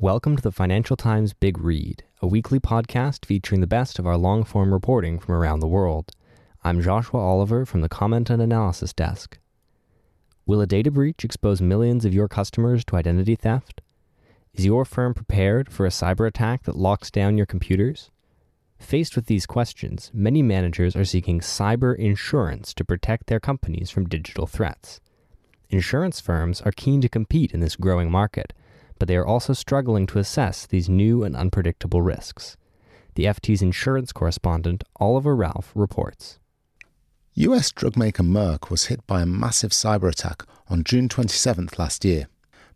Welcome to the Financial Times Big Read, a weekly podcast featuring the best of our long form reporting from around the world. I'm Joshua Oliver from the Comment and Analysis Desk. Will a data breach expose millions of your customers to identity theft? Is your firm prepared for a cyber attack that locks down your computers? Faced with these questions, many managers are seeking cyber insurance to protect their companies from digital threats. Insurance firms are keen to compete in this growing market, but they are also struggling to assess these new and unpredictable risks. The FT's insurance correspondent, Oliver Ralph, reports. US drug maker Merck was hit by a massive cyber attack on June 27th last year.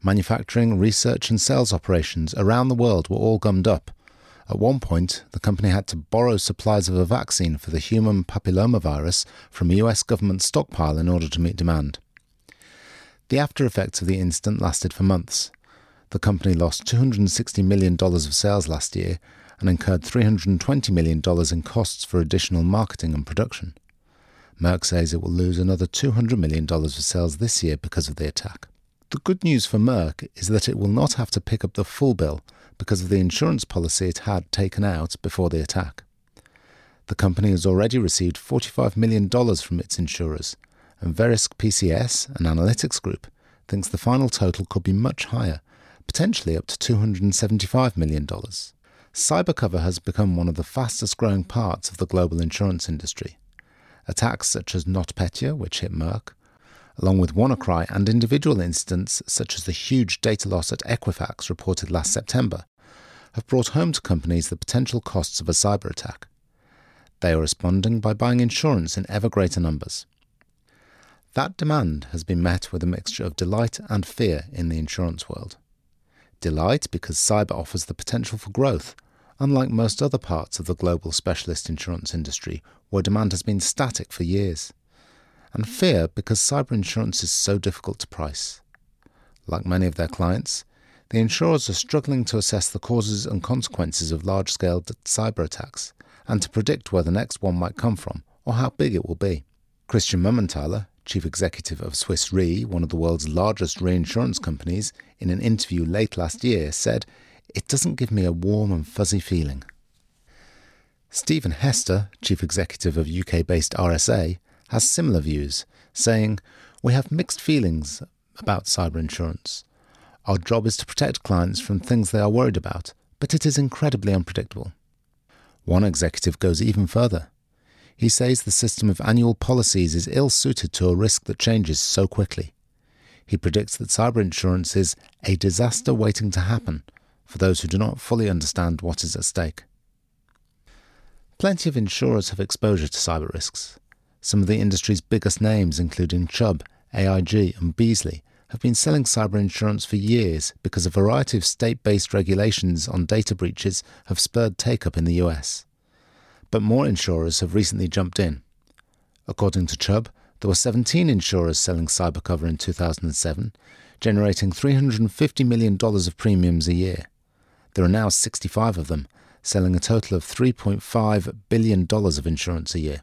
Manufacturing, research, and sales operations around the world were all gummed up. At one point, the company had to borrow supplies of a vaccine for the human papillomavirus from a US government stockpile in order to meet demand. The after effects of the incident lasted for months. The company lost $260 million of sales last year and incurred $320 million in costs for additional marketing and production. Merck says it will lose another $200 million of sales this year because of the attack. The good news for Merck is that it will not have to pick up the full bill because of the insurance policy it had taken out before the attack. The company has already received $45 million from its insurers, and Verisk PCS, an analytics group, thinks the final total could be much higher potentially up to $275 million. Cybercover has become one of the fastest growing parts of the global insurance industry. Attacks such as NotPetya, which hit Merck, along with WannaCry and individual incidents such as the huge data loss at Equifax reported last September, have brought home to companies the potential costs of a cyber attack. They are responding by buying insurance in ever greater numbers. That demand has been met with a mixture of delight and fear in the insurance world. Delight because cyber offers the potential for growth, unlike most other parts of the global specialist insurance industry where demand has been static for years. And fear because cyber insurance is so difficult to price. Like many of their clients, the insurers are struggling to assess the causes and consequences of large scale cyber attacks and to predict where the next one might come from or how big it will be. Christian Mumenthaler, chief executive of Swiss Re, one of the world's largest reinsurance companies, in an interview late last year said, It doesn't give me a warm and fuzzy feeling. Stephen Hester, chief executive of UK based RSA, has similar views, saying, We have mixed feelings about cyber insurance. Our job is to protect clients from things they are worried about, but it is incredibly unpredictable. One executive goes even further. He says the system of annual policies is ill suited to a risk that changes so quickly. He predicts that cyber insurance is a disaster waiting to happen for those who do not fully understand what is at stake. Plenty of insurers have exposure to cyber risks. Some of the industry's biggest names, including Chubb, AIG, and Beazley, have been selling cyber insurance for years because a variety of state based regulations on data breaches have spurred take up in the US but more insurers have recently jumped in. According to Chubb, there were 17 insurers selling cyber cover in 2007, generating $350 million of premiums a year. There are now 65 of them, selling a total of $3.5 billion of insurance a year.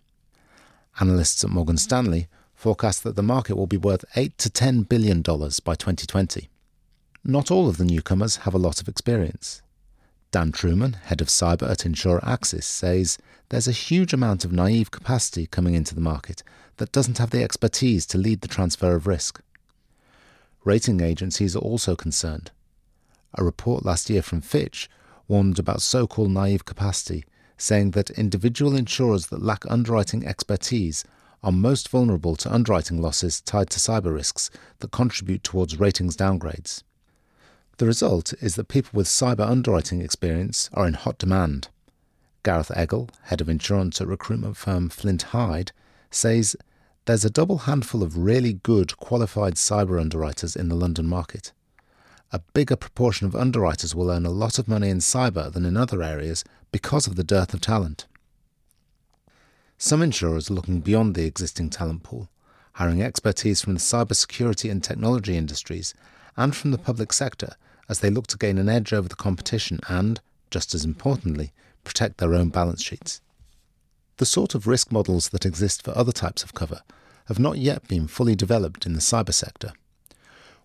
Analysts at Morgan Stanley forecast that the market will be worth 8 to 10 billion dollars by 2020. Not all of the newcomers have a lot of experience. Dan Trueman, head of cyber at insurer Axis, says there's a huge amount of naive capacity coming into the market that doesn't have the expertise to lead the transfer of risk. Rating agencies are also concerned. A report last year from Fitch warned about so called naive capacity, saying that individual insurers that lack underwriting expertise are most vulnerable to underwriting losses tied to cyber risks that contribute towards ratings downgrades. The result is that people with cyber underwriting experience are in hot demand. Gareth Eggle, head of insurance at recruitment firm Flint Hyde, says there's a double handful of really good qualified cyber underwriters in the London market. A bigger proportion of underwriters will earn a lot of money in cyber than in other areas because of the dearth of talent. Some insurers are looking beyond the existing talent pool, hiring expertise from the cybersecurity and technology industries and from the public sector as they look to gain an edge over the competition and, just as importantly, protect their own balance sheets. The sort of risk models that exist for other types of cover have not yet been fully developed in the cyber sector.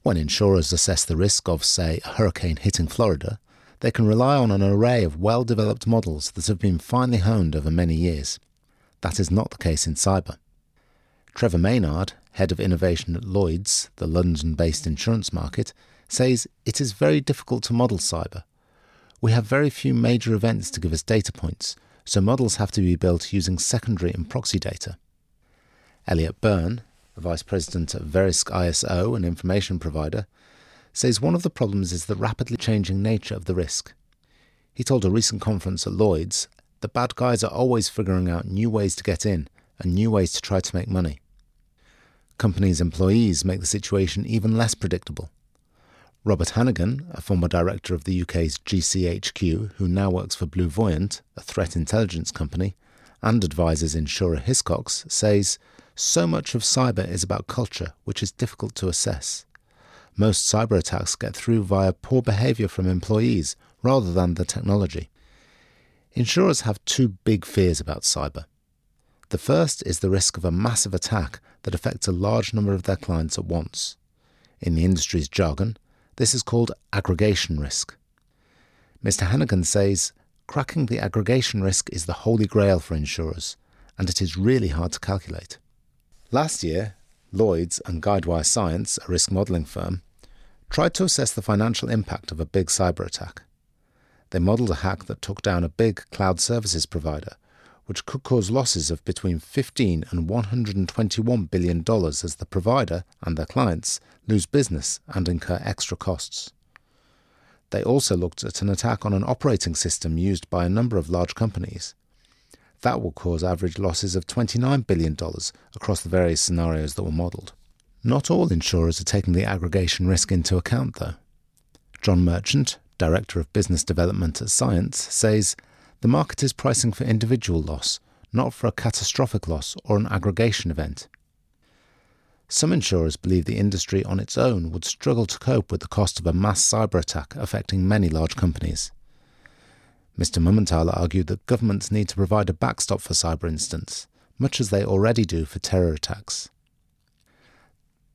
When insurers assess the risk of, say, a hurricane hitting Florida, they can rely on an array of well developed models that have been finely honed over many years. That is not the case in cyber. Trevor Maynard, head of innovation at Lloyds, the London based insurance market, says it is very difficult to model cyber. We have very few major events to give us data points, so models have to be built using secondary and proxy data. Elliot Byrne, vice president at Verisk ISO, an information provider, says one of the problems is the rapidly changing nature of the risk. He told a recent conference at Lloyd's that bad guys are always figuring out new ways to get in and new ways to try to make money. Companies' employees make the situation even less predictable. Robert Hannigan, a former director of the UK's GCHQ, who now works for BlueVoyant, a threat intelligence company, and advises insurer Hiscox, says so much of cyber is about culture, which is difficult to assess. Most cyber attacks get through via poor behaviour from employees rather than the technology. Insurers have two big fears about cyber. The first is the risk of a massive attack that affects a large number of their clients at once. In the industry's jargon, this is called aggregation risk. Mr. Hannigan says cracking the aggregation risk is the holy grail for insurers, and it is really hard to calculate. Last year, Lloyds and Guidewire Cyence, a risk modelling firm, tried to assess the financial impact of a big cyber attack. They modelled a hack that took down a big cloud services provider, which could cause losses of between 15 and 121 billion dollars as the provider and their clients lose business and incur extra costs. They also looked at an attack on an operating system used by a number of large companies. That will cause average losses of $29 billion across the various scenarios that were modelled. Not all insurers are taking the aggregation risk into account, though. John Merchant, Director of Business Development at Cyence, says the market is pricing for individual loss, not for a catastrophic loss or an aggregation event. Some insurers believe the industry on its own would struggle to cope with the cost of a mass cyber attack affecting many large companies. Mr. Mumenthaler argued that governments need to provide a backstop for cyber incidents, much as they already do for terror attacks.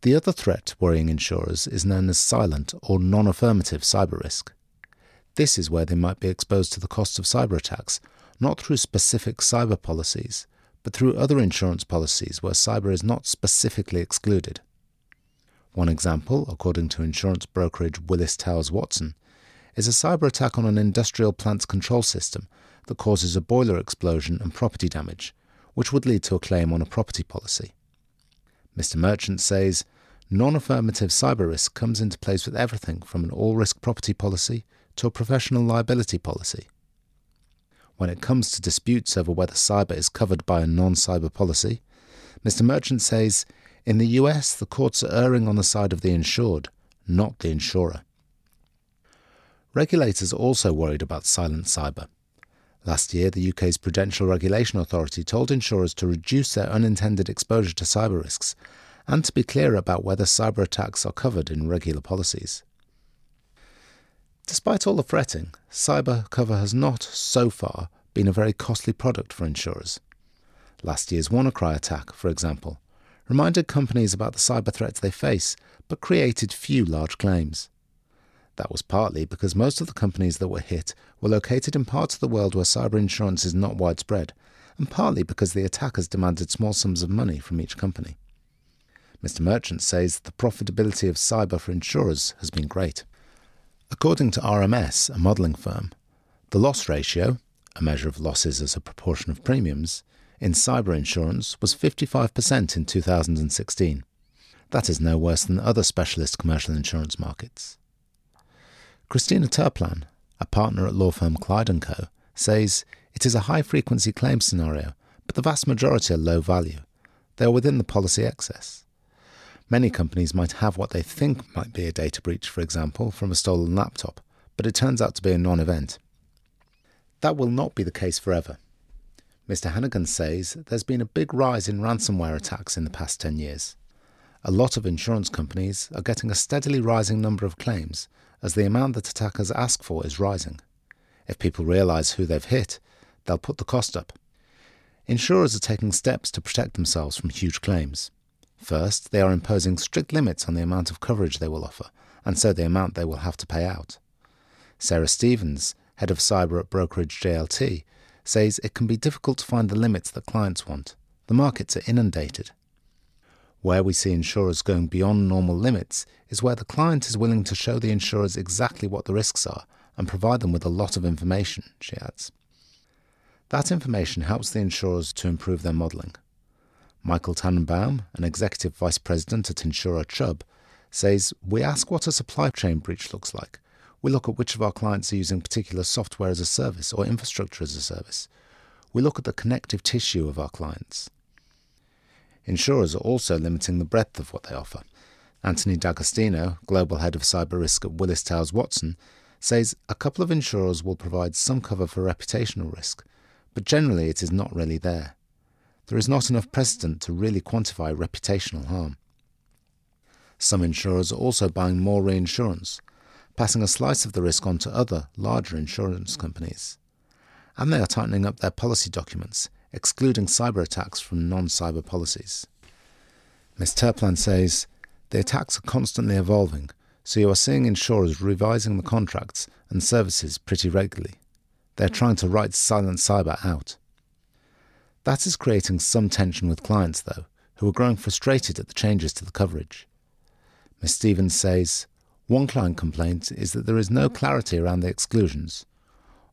The other threat worrying insurers is known as silent or non affirmative cyber risk. This is where they might be exposed to the costs of cyber attacks, not through specific cyber policies, but through other insurance policies where cyber is not specifically excluded. One example, according to insurance brokerage Willis Towers Watson, is a cyber attack on an industrial plant's control system that causes a boiler explosion and property damage, which would lead to a claim on a property policy. Mr. Merchant says non affirmative cyber risk comes into place with everything from an all risk property policy to a professional liability policy when it comes to disputes over whether cyber is covered by a non cyber policy, Mr. Merchant says in the US the courts are erring on the side of the insured, not the insurer. Regulators are also worried about silent cyber. Last year, the UK's Prudential Regulation Authority told insurers to reduce their unintended exposure to cyber risks and to be clear about whether cyber attacks are covered in regular policies. Despite all the fretting, cyber cover has not, so far, been a very costly product for insurers. Last year's WannaCry attack, for example, reminded companies about the cyber threats they face, but created few large claims. That was partly because most of the companies that were hit were located in parts of the world where cyber insurance is not widespread, and partly because the attackers demanded small sums of money from each company. Mr. Merchant says that the profitability of cyber for insurers has been great. According to RMS, a modelling firm, the loss ratio, a measure of losses as a proportion of premiums, in cyber insurance was 55% in 2016. That is no worse than other specialist commercial insurance markets. Christina Terplan, a partner at law firm Clyde & Co., says it is a high frequency claim scenario, but the vast majority are low value. they are within the policy excess. Many companies might have what they think might be a data breach, for example, from a stolen laptop, but it turns out to be a non event. That will not be the case forever. Mr. Hannigan says there's been a big rise in ransomware attacks in the past 10 years. A lot of insurance companies are getting a steadily rising number of claims as the amount that attackers ask for is rising. If people realise who they've hit, they'll put the cost up. Insurers are taking steps to protect themselves from huge claims. First, they are imposing strict limits on the amount of coverage they will offer, and so the amount they will have to pay out. Sarah Stephens, head of cyber at brokerage JLT, says it can be difficult to find the limits that clients want. The markets are inundated. Where we see insurers going beyond normal limits is where the client is willing to show the insurers exactly what the risks are and provide them with a lot of information, she adds. That information helps the insurers to improve their modelling. Michael Tanenbaum, an executive vice president at insurer Chubb, says we ask what a supply chain breach looks like. We look at which of our clients are using particular software as a service or infrastructure as a service. We look at the connective tissue of our clients. Insurers are also limiting the breadth of what they offer. Anthony D'Agostino, global head of cyber risk at Willis Towers Watson, says a couple of insurers will provide some cover for reputational risk, but generally it is not really there there is not enough precedent to really quantify reputational harm. Some insurers are also buying more reinsurance, passing a slice of the risk on to other, larger insurance companies. And they are tightening up their policy documents, excluding cyber attacks from non cyber policies. Ms. Terplan says the attacks are constantly evolving, so you are seeing insurers revising the contracts and services pretty regularly. They are trying to write silent cyber out. That is creating some tension with clients, though, who are growing frustrated at the changes to the coverage. Ms. Stephens says one client complaint is that there is no clarity around the exclusions,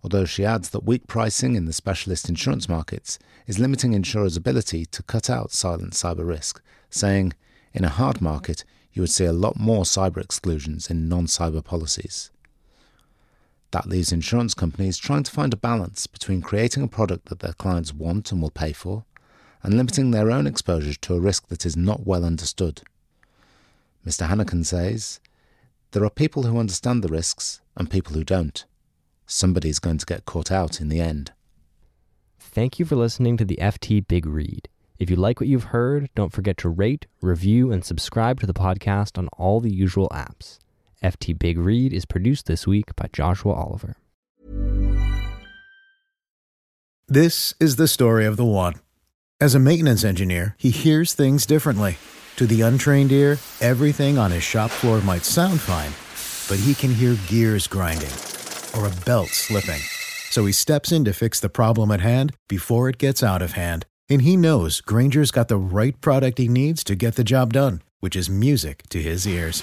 although she adds that weak pricing in the specialist insurance markets is limiting insurers' ability to cut out silent cyber risk, saying, in a hard market, you would see a lot more cyber exclusions in non cyber policies. That leaves insurance companies trying to find a balance between creating a product that their clients want and will pay for, and limiting their own exposure to a risk that is not well understood. Mr. Hannigan says, There are people who understand the risks and people who don't. Somebody is going to get caught out in the end. Thank you for listening to the FT Big Read. If you like what you've heard, don't forget to rate, review, and subscribe to the podcast on all the usual apps. FT Big Read is produced this week by Joshua Oliver. This is the story of the one. As a maintenance engineer, he hears things differently. To the untrained ear, everything on his shop floor might sound fine, but he can hear gears grinding or a belt slipping. So he steps in to fix the problem at hand before it gets out of hand. And he knows Grainger's got the right product he needs to get the job done, which is music to his ears.